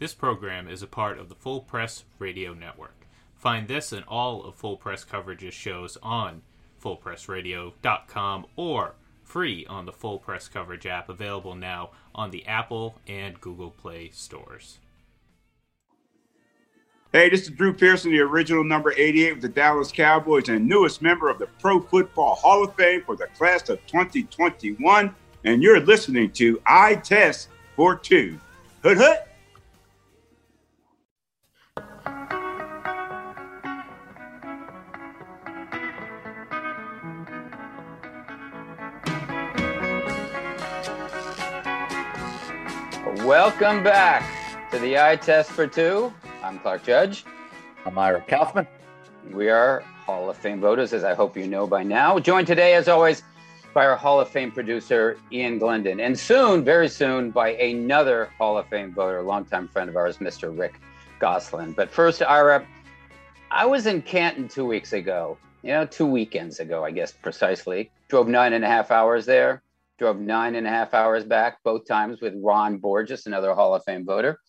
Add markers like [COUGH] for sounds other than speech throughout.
This program is a part of the Full Press Radio Network. Find this and all of Full Press Coverage's shows on fullpressradio.com or free on the Full Press Coverage app available now on the Apple and Google Play stores. Hey, this is Drew Pearson, the original number 88 with the Dallas Cowboys and newest member of the Pro Football Hall of Fame for the class of 2021. And you're listening to Eye Test for Two. Hood hood. Welcome back to the Eye Test for Two. I'm Clark Judge. I'm Ira Kaufman. We are Hall of Fame voters, as I hope you know by now. Joined today, as always, by our Hall of Fame producer, Ian Glendon. And soon, very soon, by another Hall of Fame voter, longtime friend of ours, Mr. Rick Gosselin. But first, Ira, I was in Canton two weeks ago, you know, two weekends ago, I guess precisely. Drove nine and a half hours there drove nine and a half hours back both times with Ron Borges, another Hall of Fame voter.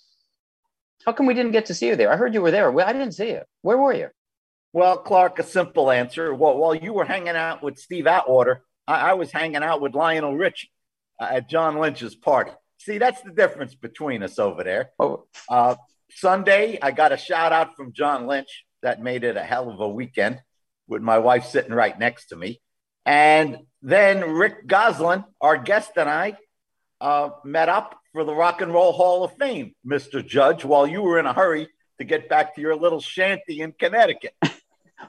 How come we didn't get to see you there? I heard you were there. Well, I didn't see you. Where were you? Well, Clark, a simple answer. Well, while you were hanging out with Steve Atwater, I, I was hanging out with Lionel Richie uh, at John Lynch's party. See, that's the difference between us over there. Oh. Uh, Sunday, I got a shout out from John Lynch. That made it a hell of a weekend with my wife sitting right next to me. And then Rick Gosselin, our guest, and I uh, met up for the Rock and Roll Hall of Fame, Mr. Judge, while you were in a hurry to get back to your little shanty in Connecticut. [LAUGHS]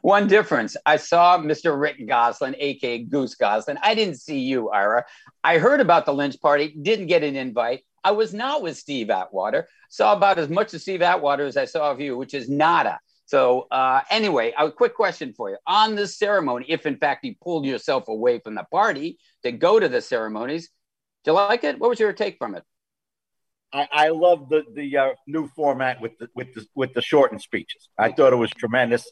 One difference. I saw Mr. Rick Gosselin, aka Goose Goslin. I didn't see you, Ira. I heard about the Lynch party, didn't get an invite. I was not with Steve Atwater. Saw about as much of Steve Atwater as I saw of you, which is nada. So uh, anyway, a quick question for you on the ceremony. If in fact you pulled yourself away from the party to go to the ceremonies, do you like it? What was your take from it? I, I love the the uh, new format with the with the with the shortened speeches. I thought it was tremendous.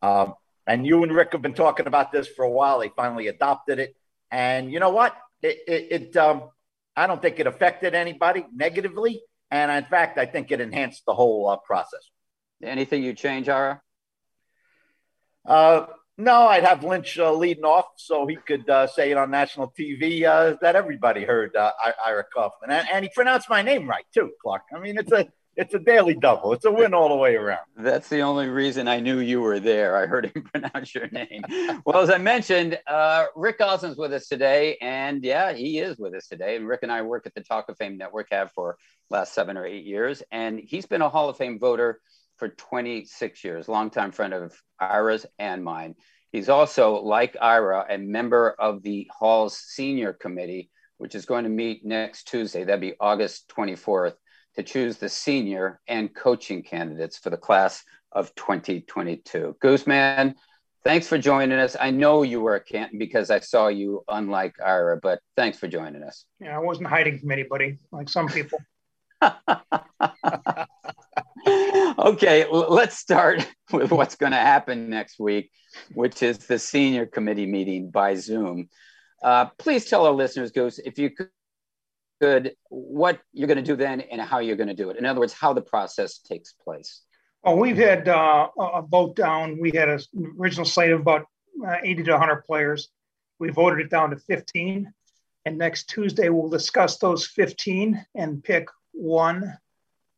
Um, and you and Rick have been talking about this for a while. They finally adopted it, and you know what? It it, it um, I don't think it affected anybody negatively, and in fact, I think it enhanced the whole uh, process. Anything you change, Ira? Uh, no, I'd have Lynch uh, leading off so he could uh, say it on national TV uh, that everybody heard uh, Ira Kaufman, and, and, he pronounced my name right too, Clark. I mean, it's a it's a daily double. It's a win all the way around. That's the only reason I knew you were there. I heard him [LAUGHS] pronounce your name. well, as I mentioned, uh, Rick Gosselin's with us today, and yeah, he is with us today. And Rick and I work at the Talk of Fame Network have for last seven or eight years, and he's been a Hall of Fame voter for 26 years, longtime friend of Ira's and mine. He's also, like Ira, a member of the Hall's senior committee, which is going to meet next Tuesday. That'd be August 24th to choose the senior and coaching candidates for the class of 2022. Gooseman, thanks for joining us. I know you were at Canton because I saw you, unlike Ira, but thanks for joining us. Yeah, I wasn't hiding from anybody like some people. [LAUGHS] okay, let's start [LAUGHS] with what's going to happen next week, which is the senior committee meeting by Zoom. Uh, please tell our listeners, Goose, if you could, what you're going to do then and how you're going to do it. In other words, how the process takes place. Well, we've had uh, a vote down. We had an original slate of about uh, 80 to 100 players. We voted it down to 15. And next Tuesday, we'll discuss those 15 and pick one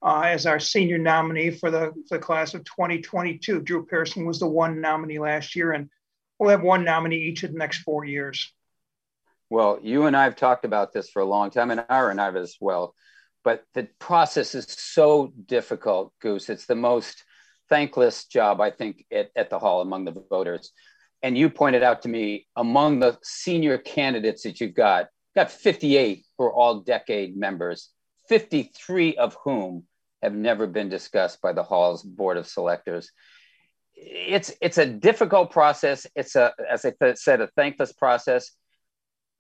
uh, as our senior nominee for the, for the class of 2022. Drew Pearson was the one nominee last year, and we'll have one nominee each of the next four years. Well, you and I have talked about this for a long time, and Ira and I have as well. But the process is so difficult, Goose. It's the most thankless job, I think, at, at the Hall among the voters. And you pointed out to me among the senior candidates that you've got, got 58 who are all decade members, 53 of whom have never been discussed by the Hall's Board of Selectors. It's it's a difficult process. It's a, as I said, a thankless process.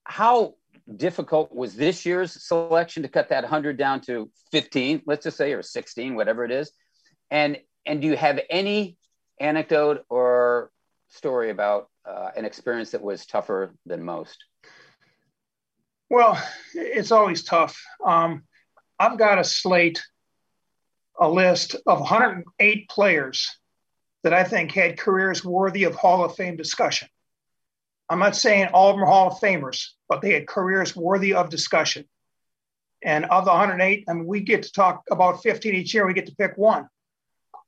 How difficult was this year's selection to cut that 100 down to 15, let's just say, or 16, whatever it is? And and do you have any anecdote or story about uh, an experience that was tougher than most? Well, it's always tough. Um, I've got a slate a list of 108 players that I think had careers worthy of Hall of Fame discussion. I'm not saying all of them are Hall of Famers, but they had careers worthy of discussion. And of the 108, I mean, we get to talk about 15 each year. We get to pick one.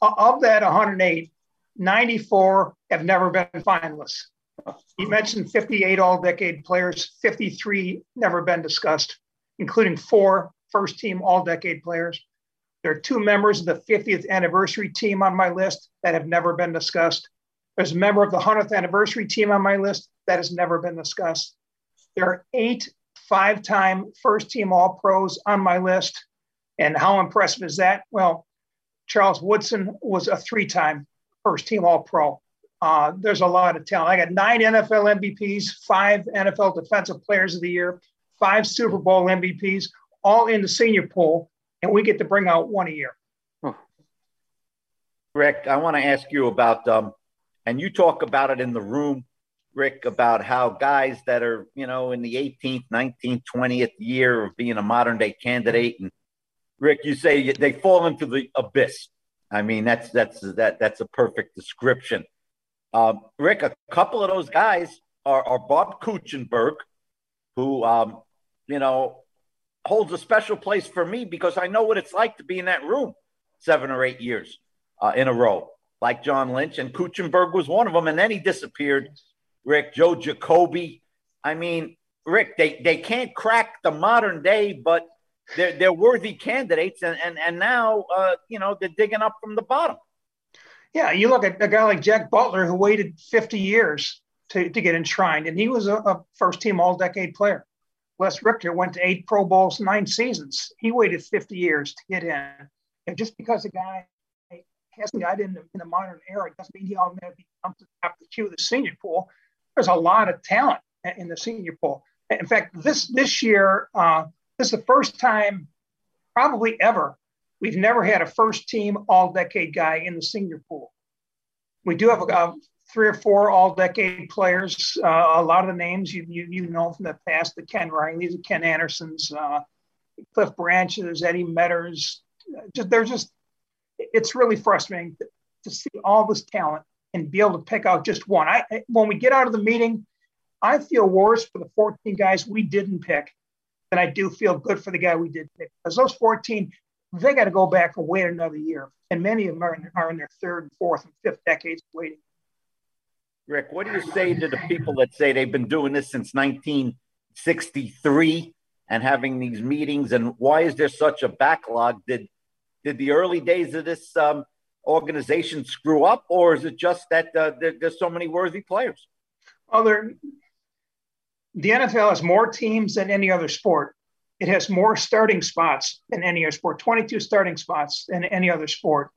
Of that 108, 94 have never been finalists. You mentioned 58 all decade players, 53 never been discussed, including four first team all decade players. There are two members of the 50th anniversary team on my list that have never been discussed. There's a member of the 100th anniversary team on my list that has never been discussed. There are eight five time first team All Pros on my list. And how impressive is that? Well, Charles Woodson was a three time first team All Pro. Uh, there's a lot of talent. I got nine NFL MVPs, five NFL Defensive Players of the Year, five Super Bowl MVPs, all in the senior pool, and we get to bring out one a year. Rick, I want to ask you about, um, and you talk about it in the room, Rick, about how guys that are, you know, in the 18th, 19th, 20th year of being a modern day candidate, and Rick, you say they fall into the abyss. I mean, that's that's that that's a perfect description. Um, Rick, a couple of those guys are, are Bob Kuechenberg, who, um, you know, holds a special place for me because I know what it's like to be in that room seven or eight years uh, in a row, like John Lynch. And Kuechenberg was one of them. And then he disappeared. Rick, Joe Jacoby. I mean, Rick, they, they can't crack the modern day, but they're, they're worthy candidates. And, and, and now, uh, you know, they're digging up from the bottom. Yeah, you look at a guy like Jack Butler who waited 50 years to, to get enshrined, and he was a, a first team all decade player. Les Richter went to eight Pro Bowls, nine seasons. He waited 50 years to get in. And just because a guy hasn't got in the, in the modern era doesn't mean he automatically comes to the top of the queue of the senior pool. There's a lot of talent in the senior pool. In fact, this this year, uh, this is the first time, probably ever, We've never had a first team all decade guy in the senior pool. We do have a, three or four all decade players. Uh, a lot of the names you, you, you know from the past the Ken Rileys, Ken Andersons, uh, Cliff Branches, Eddie Meadors. Just, they're just, it's really frustrating to, to, see all this talent and be able to pick out just one. I, when we get out of the meeting, I feel worse for the 14 guys we didn't pick than I do feel good for the guy we did pick. Because those 14, they got to go back and wait another year. And many of them are in, are in their third, fourth, and fifth decades waiting. Rick, what do you say to the people that say they've been doing this since 1963 and having these meetings? And why is there such a backlog? Did did the early days of this um, organization screw up, or is it just that uh, there, there's so many worthy players? Well, the NFL has more teams than any other sport. It has more starting spots than any other sport, 22 starting spots than any other sport.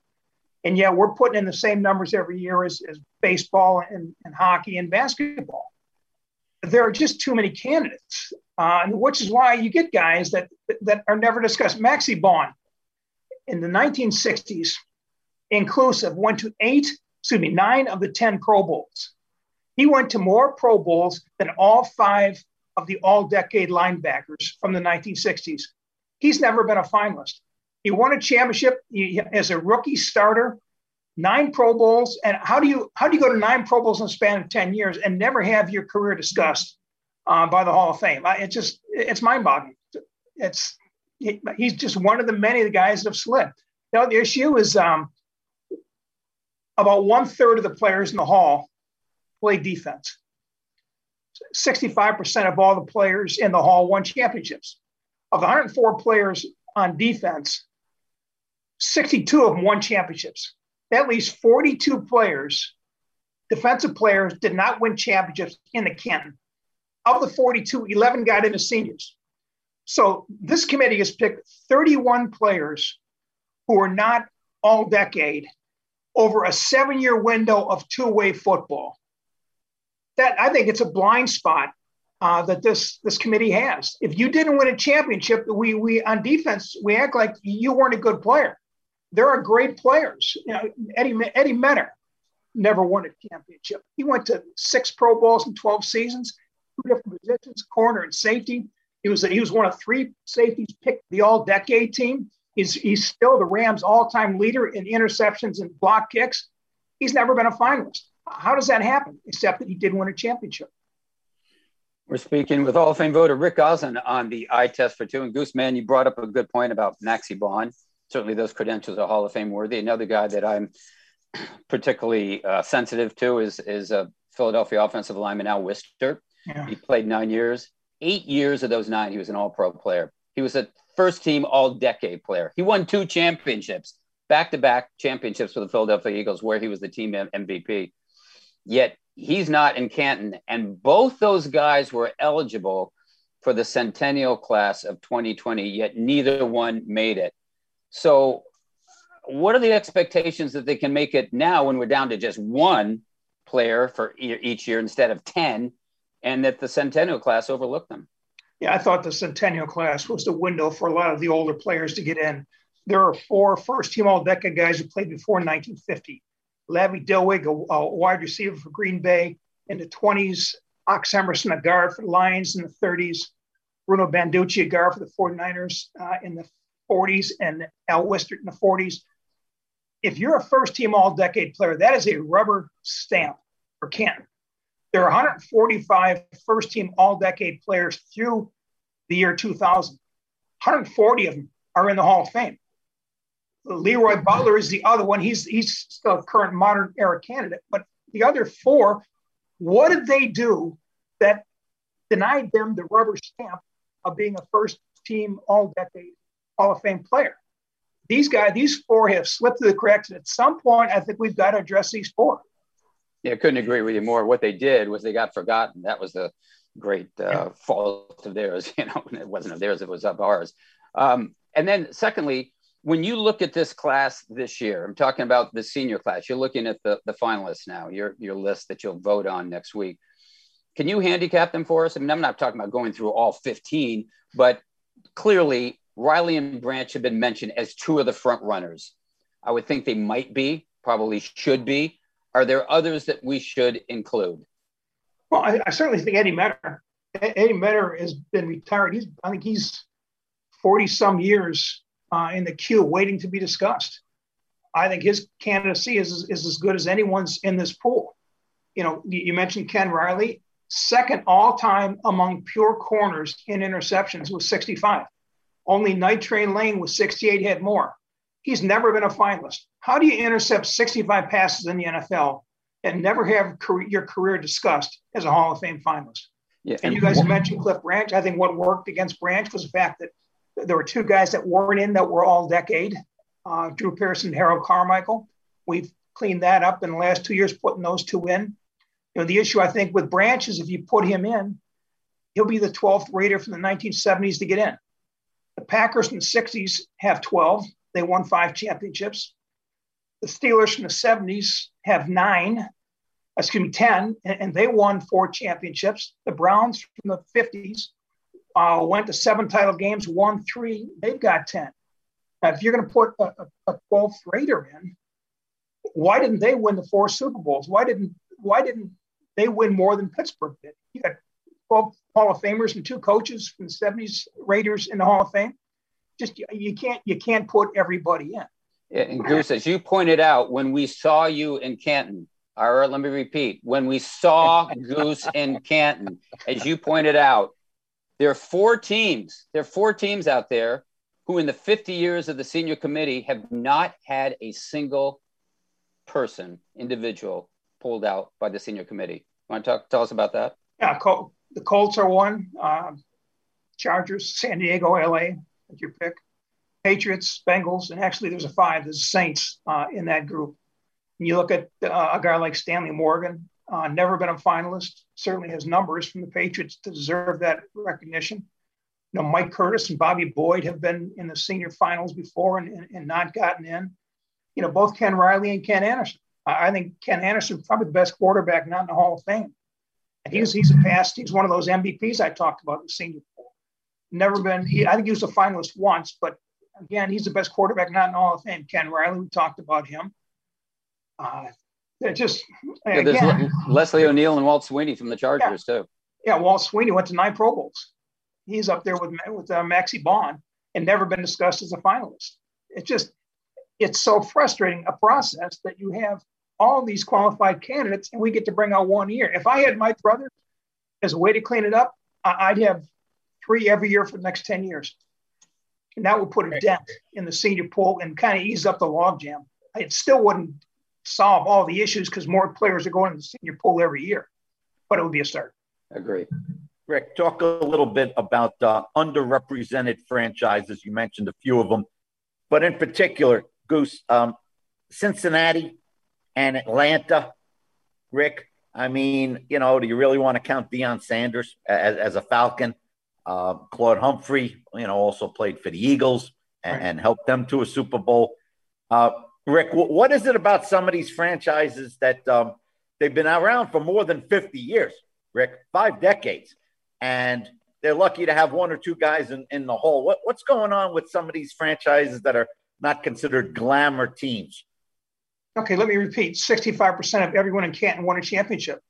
And yet we're putting in the same numbers every year as, as baseball and, and hockey and basketball. There are just too many candidates, uh, which is why you get guys that, that are never discussed. Maxie Baughan in the 1960s, inclusive, went to eight, excuse me, nine of the 10 Pro Bowls. He went to more Pro Bowls than all five of the all decade linebackers from the 1960s. He's never been a finalist. He won a championship as a rookie starter, nine Pro Bowls. And how do you how do you go to nine Pro Bowls in the span of 10 years and never have your career discussed uh, by the Hall of Fame? It's just it's mind boggling. It's it, he's just one of the many of the guys that have slid. Now the issue is um, about one third of the players in the Hall play defense. 65% of all the players in the hall won championships. Of the 104 players on defense, 62 of them won championships. At least 42 players, defensive players, did not win championships in the Canton. Of the 42, 11 got into seniors. So this committee has picked 31 players who are not all decade over a seven year window of two way football that I think it's a blind spot uh, that this this committee has. If you didn't win a championship, we we on defense we act like you weren't a good player. There are great players. You know, Eddie Eddie Meador never won a championship. He went to six Pro Bowls in twelve seasons, two different positions, corner and safety. He was he was one of three safeties picked the All Decade team. He's, he's still the Rams' all time leader in interceptions and block kicks. He's never been a finalist. How does that happen? Except that he did win a championship. We're speaking with Hall of Fame voter Rick Gosselin on the eye test for two. And Gooseman, you brought up a good point about Maxie Baughan. Certainly, those credentials are Hall of Fame worthy. Another guy that I'm [CLEARS THROAT] particularly uh, sensitive to is is a Philadelphia offensive lineman Al Wistert. Yeah. He played nine years. Eight years of those nine, he was an All Pro player. He was a first team All Decade player. He won two championships, back to back championships for the Philadelphia Eagles, where he was the team MVP. Yet he's not in Canton. And both those guys were eligible for the centennial class of 2020, yet neither one made it. So, what are the expectations that they can make it now when we're down to just one player for each year instead of 10, and that the centennial class overlooked them? Yeah, I thought the centennial class was the window for a lot of the older players to get in. There are four first team all decade guys who played before 1950. Lavvie Dilweg, a, a, wide receiver for Green Bay in the 20s, Ox Emerson, a guard for the Lions in the 30s, Bruno Banducci, a guard for the 49ers uh, in the 40s, and Al Wistert in the 40s. If you're a first team all decade player, that is a rubber stamp for Canton. There are 145 first team all decade players through the year 2000. 140 of them are in the Hall of Fame. Leroy Butler is the other one. He's he's a current modern era candidate. But the other four, what did they do that denied them the rubber stamp of being a first team all decade Hall of Fame player? These guys, these four have slipped through the cracks. At some point, I think we've got to address these four. Yeah, I couldn't agree with you more. What they did was they got forgotten. That was the great uh, yeah. fault of theirs. [LAUGHS] You know, it wasn't of theirs; it was of ours. Um, and then, secondly, when you look at this class this year, I'm talking about the senior class. You're looking at the, the finalists now, your your list that you'll vote on next week. Can you handicap them for us? I mean, I'm not talking about going through all 15, but clearly Riley and Branch have been mentioned as two of the front runners. I would think they might be, probably should be. Are there others that we should include? Well, I, I certainly think Eddie Meador. Eddie Meador has been retired. He's, I think he's 40 some years uh, in the queue waiting to be discussed. I think his candidacy is, is as good as anyone's in this pool. You know, you mentioned Ken Riley, second all time among pure corners in interceptions was 65. Only Night Train Lane with 68 had more. He's never been a finalist. How do you intercept 65 passes in the NFL and never have career, your career discussed as a Hall of Fame finalist? Yeah, and, and you guys mentioned Cliff Branch. I think what worked against Branch was the fact that there were two guys that weren't in that were all decade uh, Drew Pearson, Harold Carmichael. We've cleaned that up in the last two years, putting those two in. You know, the issue I think with Branch is if you put him in, he'll be the 12th Raider from the 1970s to get in. The Packers in the 60s have 12. They won five championships. The Steelers in the 70s have nine, excuse me, 10, and, they won four championships. The Browns from the 50s uh, went to seven title games, won three. They've got 10. Now, if you're going to put a, a, 12th Raider in, why didn't they win the four Super Bowls? Why didn't why didn't they win more than Pittsburgh did? You got 12 Hall of Famers and two coaches from the 70s Raiders in the Hall of Fame. Just you can't you can't put everybody in. Yeah, and Goose, as you pointed out, when we saw you in Canton, all right, let me repeat. When we saw Goose in Canton, as you pointed out, there are four teams. There are four teams out there who, in the 50 years of the senior committee, have not had a single person, individual, pulled out by the senior committee. Want to talk? Tell us about that? Yeah, Col- the Colts are one. Uh, Chargers, San Diego, LA, that's your pick. Patriots, Bengals, and actually there's a five. There's Saints uh, in that group. And you look at uh, a guy like Stanley Morgan, uh, never been a finalist, certainly has numbers from the Patriots to deserve that recognition. You know, Mike Curtis and Bobby Boyd have been in the senior finals before and, and, and not gotten in. You know, both Ken Riley and Ken Anderson. I, I think Ken Anderson probably the best quarterback not in the Hall of Fame. And he's he's a past, he's one of those MVPs I talked about in the senior pool. Never been, he, I think he was a finalist once, but again, he's the best quarterback not in Hall of Fame. Ken Riley, we talked about him. Uh, just yeah, there's Leslie O'Neill and Walt Sweeney from the Chargers yeah, too. Yeah, Walt Sweeney went to nine Pro Bowls. He's up there with with uh, Maxie Baughan and never been discussed as a finalist. It's just, it's so frustrating a process that you have all these qualified candidates and we get to bring out one year. If I had my brother as a way to clean it up, I'd have three every year for the next 10 years. And that would put a dent in the senior pool and kind of ease up the logjam. It still wouldn't solve all the issues because more players are going to the senior pool every year, but it would be a start. Agree. Rick, talk a little bit about uh, underrepresented franchises. You mentioned a few of them, but in particular, Goose, um, Cincinnati and Atlanta. Rick, I mean, you know, do you really want to count Deion Sanders as, as a Falcon? Uh, Claude Humphrey, you know, also played for the Eagles and, right. and helped them to a Super Bowl. Uh, Rick, w- what is it about some of these franchises that um, they've been around for more than 50 years, Rick, five decades, and they're lucky to have one or two guys in, in the hole. What, what's going on with some of these franchises that are not considered glamour teams? Okay, let me repeat 65% of everyone in Canton won a championship.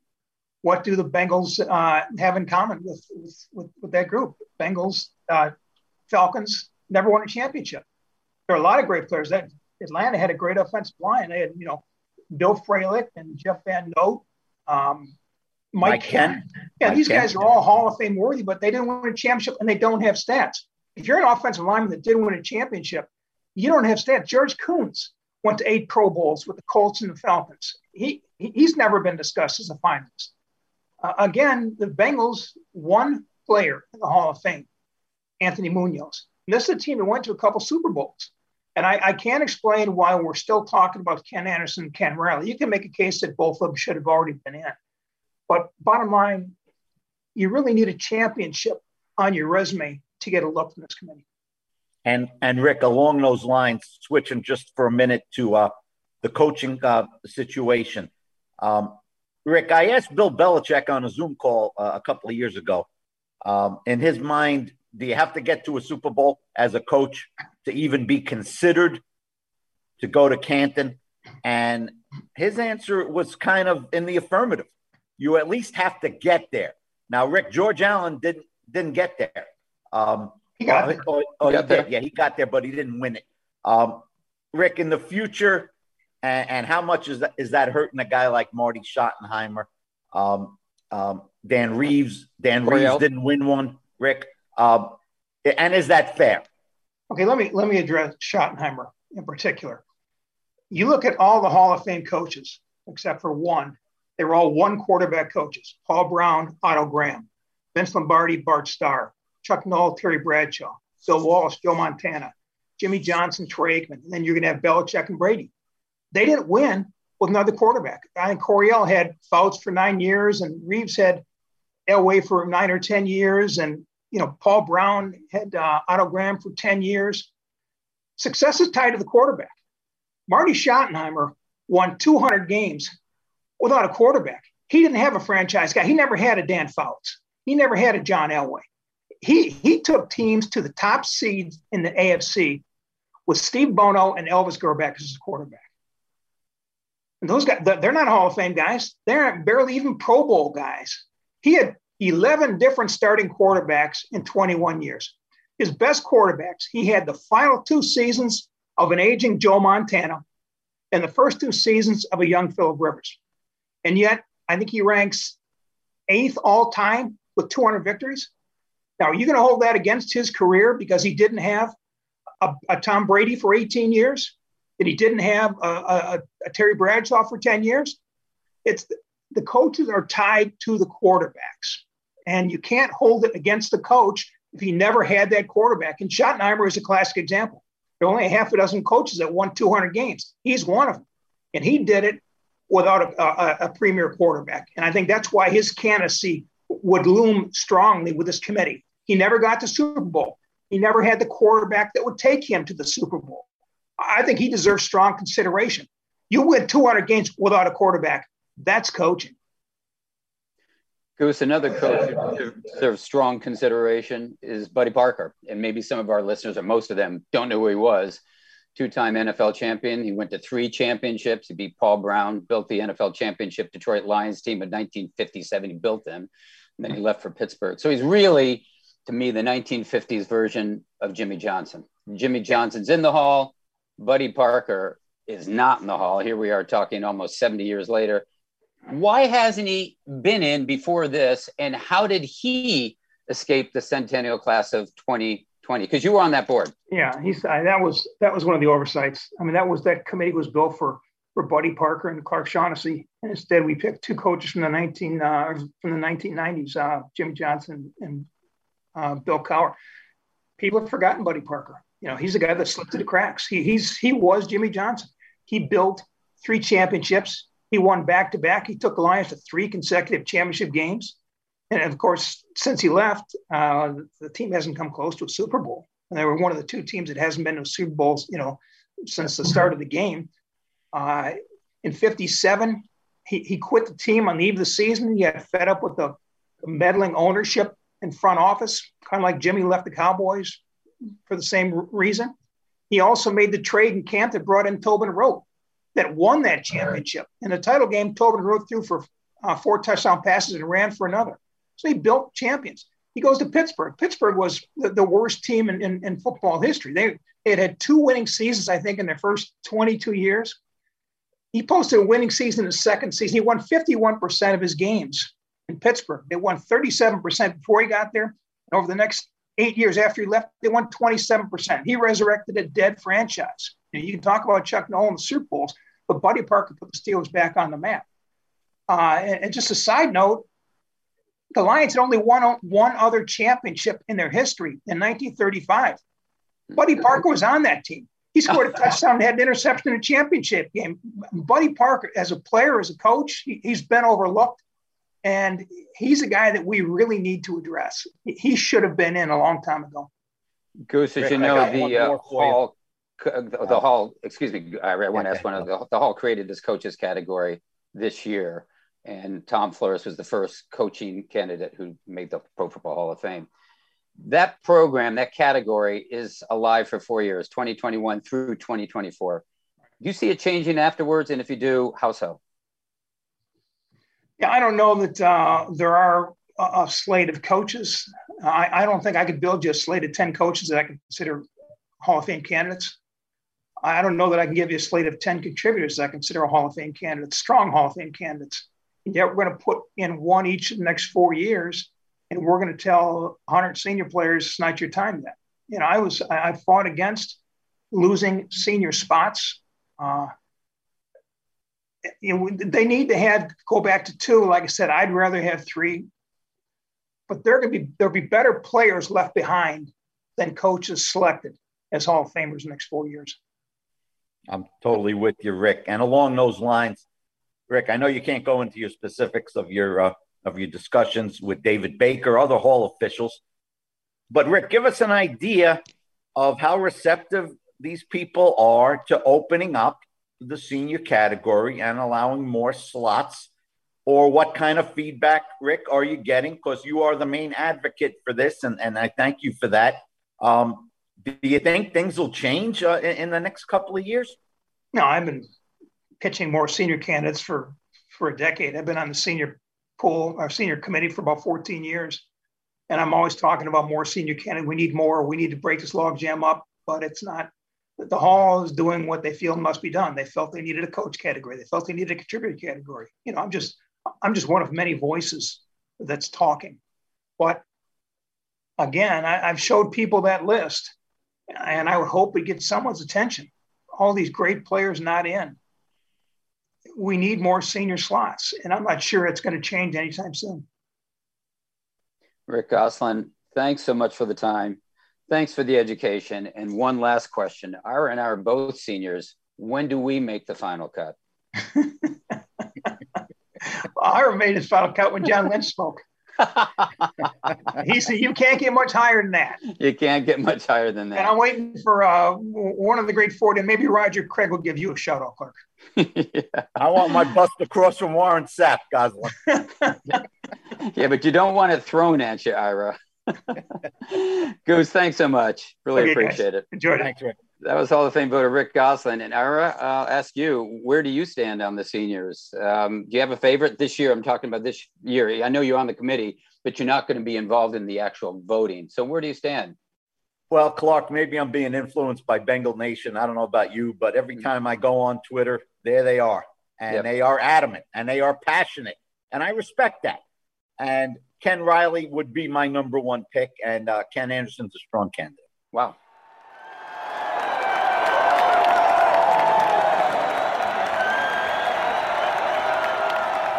What do the Bengals uh, have in common with, with, with, that group? Bengals, uh, Falcons never won a championship. There are a lot of great players. That Atlanta had a great offensive line. They had, you know, Bill Fralic and Jeff Van Note, um, Mike, Mike Kenn. Yeah, Mike these Kenn. guys are all Hall of Fame worthy, but they didn't win a championship and they don't have stats. If you're an offensive lineman that didn't win a championship, you don't have stats. George Kunz went to eight Pro Bowls with the Colts and the Falcons. He he's never been discussed as a finalist. Uh, again, the Bengals one player in the Hall of Fame, Anthony Munoz. And this is a team that went to a couple Super Bowls. And I, I, can't explain why we're still talking about Ken Anderson and Ken Riley. You can make a case that both of them should have already been in. But bottom line, you really need a championship on your resume to get a look from this committee. And and Rick, along those lines, switching just for a minute to uh, the coaching uh, situation. Um, Rick, I asked Bill Belichick on a Zoom call uh, a couple of years ago. Um, in his mind, do you have to get to a Super Bowl as a coach to even be considered to go to Canton? And his answer was kind of in the affirmative. You at least have to get there. Now, Rick George Allen didn't didn't get there. Um, he got there. Oh, oh, he, he there. Yeah, he got there, but he didn't win it. Um, Rick, in the future, and, and, how much is that, is that hurting a guy like Marty Schottenheimer? Um, um, Dan Reeves. Dan Reeves didn't win one. Rick, um, and is that fair? Okay, let me let me address Schottenheimer in particular. You look at all the Hall of Fame coaches, except for one. They were all one quarterback coaches: Paul Brown, Otto Graham, Vince Lombardi, Bart Starr, Chuck Noll, Terry Bradshaw, Bill Walsh, Joe Montana, Jimmy Johnson, Troy Aikman, and then you're going to have Belichick and Brady. They didn't win with another quarterback. I think Coryell had Fouts for nine years, and Reeves had Elway for nine or ten years, and you know Paul Brown had uh, Otto Graham for ten years. Success is tied to the quarterback. Marty Schottenheimer won 200 games without a quarterback. He didn't have a franchise guy. He never had a Dan Fouts. He never had a John Elway he he took teams to the top seeds in the AFC with Steve Bono and Elvis Grbac as his quarterback. And those guys, they're not Hall of Fame guys. They're barely even Pro Bowl guys. He had 11 different starting quarterbacks in 21 years. His best quarterbacks, he had the final two seasons of an aging Joe Montana and the first two seasons of a young Philip Rivers. And yet, I think he ranks eighth all time with 200 victories. Now, are you going to hold that against his career because he didn't have a, a Tom Brady for 18 years? That he didn't have a, a, a Terry Bradshaw for 10 years? It's the, the coaches are tied to the quarterbacks, and you can't hold it against the coach if he never had that quarterback. And Schottenheimer is a classic example. There are only a half a dozen coaches that won 200 games. He's one of them, and he did it without a, a, a premier quarterback. And I think that's why his candidacy would loom strongly with this committee. He never got to Super Bowl. He never had the quarterback that would take him to the Super Bowl. I think he deserves strong consideration. You win 200 games without a quarterback. That's coaching. Goose, another coach who deserves strong consideration is Buddy Parker. And maybe some of our listeners, or most of them, don't know who he was. Two time NFL champion. He went to three championships. He beat Paul Brown, built the NFL championship Detroit Lions team in 1957. He built them. And then he left for Pittsburgh. So he's really to me the 1950s version of Jimmy Johnson. Jimmy Johnson's in the hall. Buddy Parker is not in the Hall. Here we are talking almost 70 years later. Why hasn't he been in before this? And how did he escape the centennial class of 2020? Because you were on that board. Yeah, he's that was that was one of the oversights. I mean, that was that committee was built for for Buddy Parker and Clark Shaughnessy, and instead we picked two coaches from the 19 uh, from the 1990s, uh, Jimmy Johnson and uh, Bill Cowher. People have forgotten Buddy Parker. You know, he's the guy that slipped through the cracks. He, he's he was Jimmy Johnson. He built three championships. He won back to back. He took the Lions to three consecutive championship games. And of course, since he left, uh, the team hasn't come close to a Super Bowl. And they were one of the two teams that hasn't been to a Super Bowl, you know, since the start of the game. Uh, in 57, he, he quit the team on the eve of the season. He got fed up with the meddling ownership and front office, kind of like Jimmy left the Cowboys for the same reason. He also made the trade in camp that brought in Tobin Rote that won that championship. In the title game, Tobin Rote threw for uh, four touchdown passes and ran for another. So he built champions. He goes to Pittsburgh. Pittsburgh was the, the worst team in, in, in, football history. They, they had had two winning seasons, I think, in their first 22 years. He posted a winning season in his second season. He won 51% of his games in Pittsburgh. They won 37% before he got there. And over the next eight years after he left, they won 27%. He resurrected a dead franchise. You, know, you can talk about Chuck Noll and the Super Bowls, but Buddy Parker put the Steelers back on the map. Uh, and, and, just a side note, the Lions had only won one other championship in their history in 1935. Buddy Parker was on that team. He scored a [LAUGHS] touchdown and had an interception in a championship game. Buddy Parker, as a player, as a coach, he, has been overlooked. And he's a guy that we really need to address. He should have been in a long time ago. Goose, as you know, the uh, hall, the, the hall, excuse me, I want to ask one of the, the hall created this coaches category this year. And Tom Flores was the first coaching candidate who made the Pro Football Hall of Fame. That program, that category is alive for four years, 2021 through 2024. Do you see it changing afterwards? And if you do, how so? Yeah, I don't know that uh, there are a, a, slate of coaches. I, I, don't think I could build you a slate of 10 coaches that I consider Hall of Fame candidates. I don't know that I can give you a slate of 10 contributors that I consider a Hall of Fame candidates, strong Hall of Fame candidates. And yet we're going to put in one each of the next four years, and we're going to tell 100 senior players it's not your time yet. You know, I was I fought against losing senior spots. Uh, you know, they need to have go back to two. Like I said, I'd rather have three, but there to be there'll be better players left behind than coaches selected as Hall of Famers next four years. I'm totally with you, Rick. And along those lines, Rick, I know you can't go into your specifics of your uh, of your discussions with David Baker, other Hall officials, but Rick, give us an idea of how receptive these people are to opening up the senior category and allowing more slots? Or what kind of feedback, Rick, are you getting? Because you are the main advocate for this, and, and I thank you for that. Um, do you think things will change uh, in, in the next couple of years? No, I've been pitching more senior candidates for for a decade. I've been on the senior pool, our senior committee for about 14 years. And I'm always talking about more senior candidates. We need more. We need to break this logjam up, but it's not the hall is doing what they feel must be done. They felt they needed a coach category. They felt they needed a contributor category. You know, I'm just I'm just one of many voices that's talking. But again, I, have showed people that list, and I would hope it gets someone's attention. All these great players not in. We need more senior slots, and I'm not sure it's going to change anytime soon. Rick Gosselin, thanks so much for the time. Thanks for the education. And one last question. Ira and I are both seniors. When do we make the final cut? [LAUGHS] well, Ira made his final cut when John Lynch spoke. he said, "You can't get much higher than that. You can't get much higher than that." And I'm waiting for uh, one of the great Ford, and maybe Roger Craig will give you a shout out, Clark. [LAUGHS] yeah. I want my bust across from Warren Sapp, Gosselin. [LAUGHS] yeah, but you don't want it thrown at you, Ira. [LAUGHS] Goose, thanks so much. Really okay, appreciate guys. it. Enjoy it. Thanks, Rick. That was Hall of Fame voter Rick Gosselin. And Ira, I'll ask you, where do you stand on the seniors? Um, do you have a favorite this year? I'm talking about this year. I know you're on the committee, but you're not going to be involved in the actual voting. So where do you stand? Well, Clark, maybe I'm being influenced by Bengal Nation. I don't know about you, but every time I go on Twitter, there they are. And yep. they are adamant and they are passionate. And I respect that. And Ken Riley would be my number one pick. And uh, Ken Anderson's a strong candidate. Wow.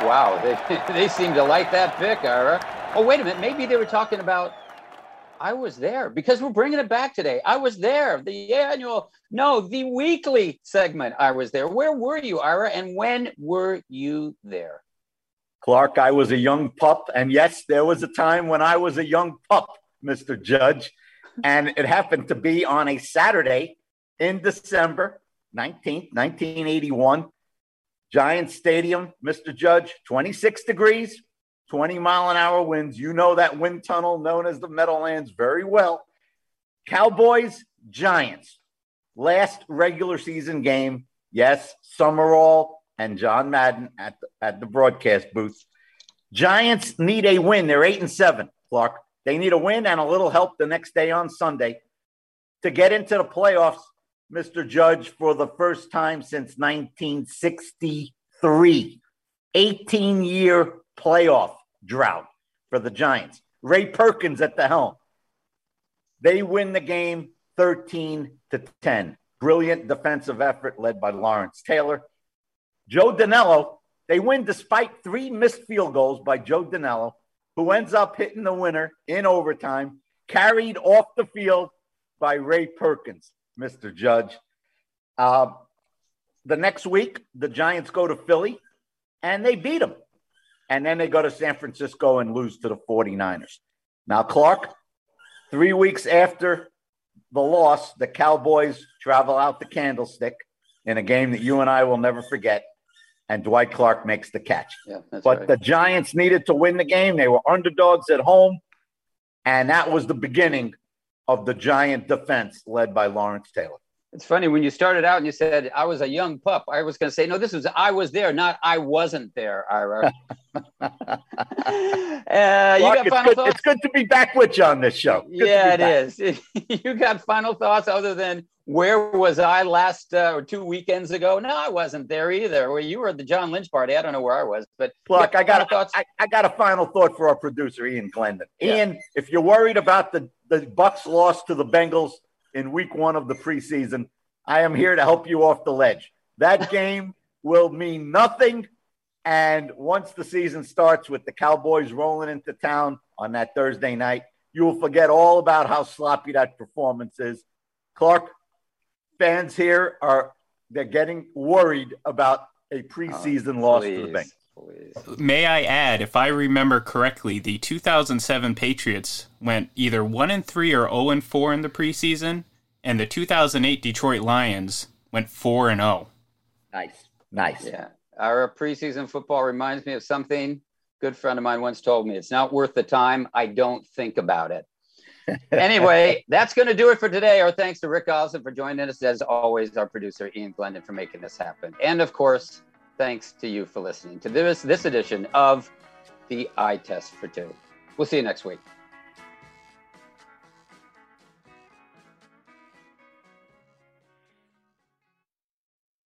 Wow, they, [LAUGHS] they seem to like that pick, Ira. Oh, wait a minute. Maybe they were talking about I was there because we're bringing it back today. I was there. The annual, no, the weekly segment. I was there. Where were you, Ira? And when were you there? Clark, I was a young pup. And yes, there was a time when I was a young pup, Mr. Judge. And it happened to be on a Saturday in December 19th, 1981. Giant Stadium, Mr. Judge, 26 degrees, 20 mile an hour winds. You know that wind tunnel known as the Meadowlands very well. Cowboys, Giants, last regular season game. Yes, Summerall and John Madden at the, at the broadcast booth. Giants need a win. They're eight and seven, Clark. They need a win and a little help the next day on Sunday to get into the playoffs, Mr. Judge, for the first time since 1963. 18 year playoff drought for the Giants. Ray Perkins at the helm. They win the game 13 to 10. Brilliant defensive effort led by Lawrence Taylor. Joe Danelo, they win despite three missed field goals by Joe Danelo, who ends up hitting the winner in overtime, carried off the field by Ray Perkins, Mr. Judge. Uh, the next week, the Giants go to Philly and they beat them and then they go to San Francisco and lose to the 49ers. Now, Clark, three weeks after the loss, the Cowboys travel out the candlestick in a game that you and I will never forget. And Dwight Clark makes the catch. Yeah, but right. the Giants needed to win the game. They were underdogs at home. And that was the beginning of the Giant defense led by Lawrence Taylor. It's funny when you started out and you said I was a young pup. I was going to say no. This was I was there, not I wasn't there. Ira. [LAUGHS] [LAUGHS] uh, you got final good. It's good to be back with you on this show. Good yeah, it is. [LAUGHS] you got final thoughts other than where was I last uh, or two weekends ago? No, I wasn't there either. Well, you were at the John Lynch party. I don't know where I was, but look, I got a, I, I, got a final thought for our producer Ian Glendon. Yeah. Ian, if you're worried about the the Bucs loss to the Bengals in week one of the preseason. I am here to help you off the ledge. That game will mean nothing. And once the season starts with the Cowboys rolling into town on that Thursday night, you will forget all about how sloppy that performance is. Clark, fans here are they're getting worried about a preseason oh, loss to the Bengals. Please. May I add, if I remember correctly, the 2007 Patriots went either 1 and 3 or 0 and 4 in the preseason, and the 2008 Detroit Lions went 4 and 0. Nice. Nice. Yeah. Our preseason football reminds me of something good friend of mine once told me. It's not worth the time. I don't think about it. [LAUGHS] anyway, that's going to do it for today. Our thanks to Rick Osmond for joining us. As always, our producer Ian Glendon for making this happen. And of course, thanks to you for listening to this this edition of the Eye Test for Two. We'll see you next week.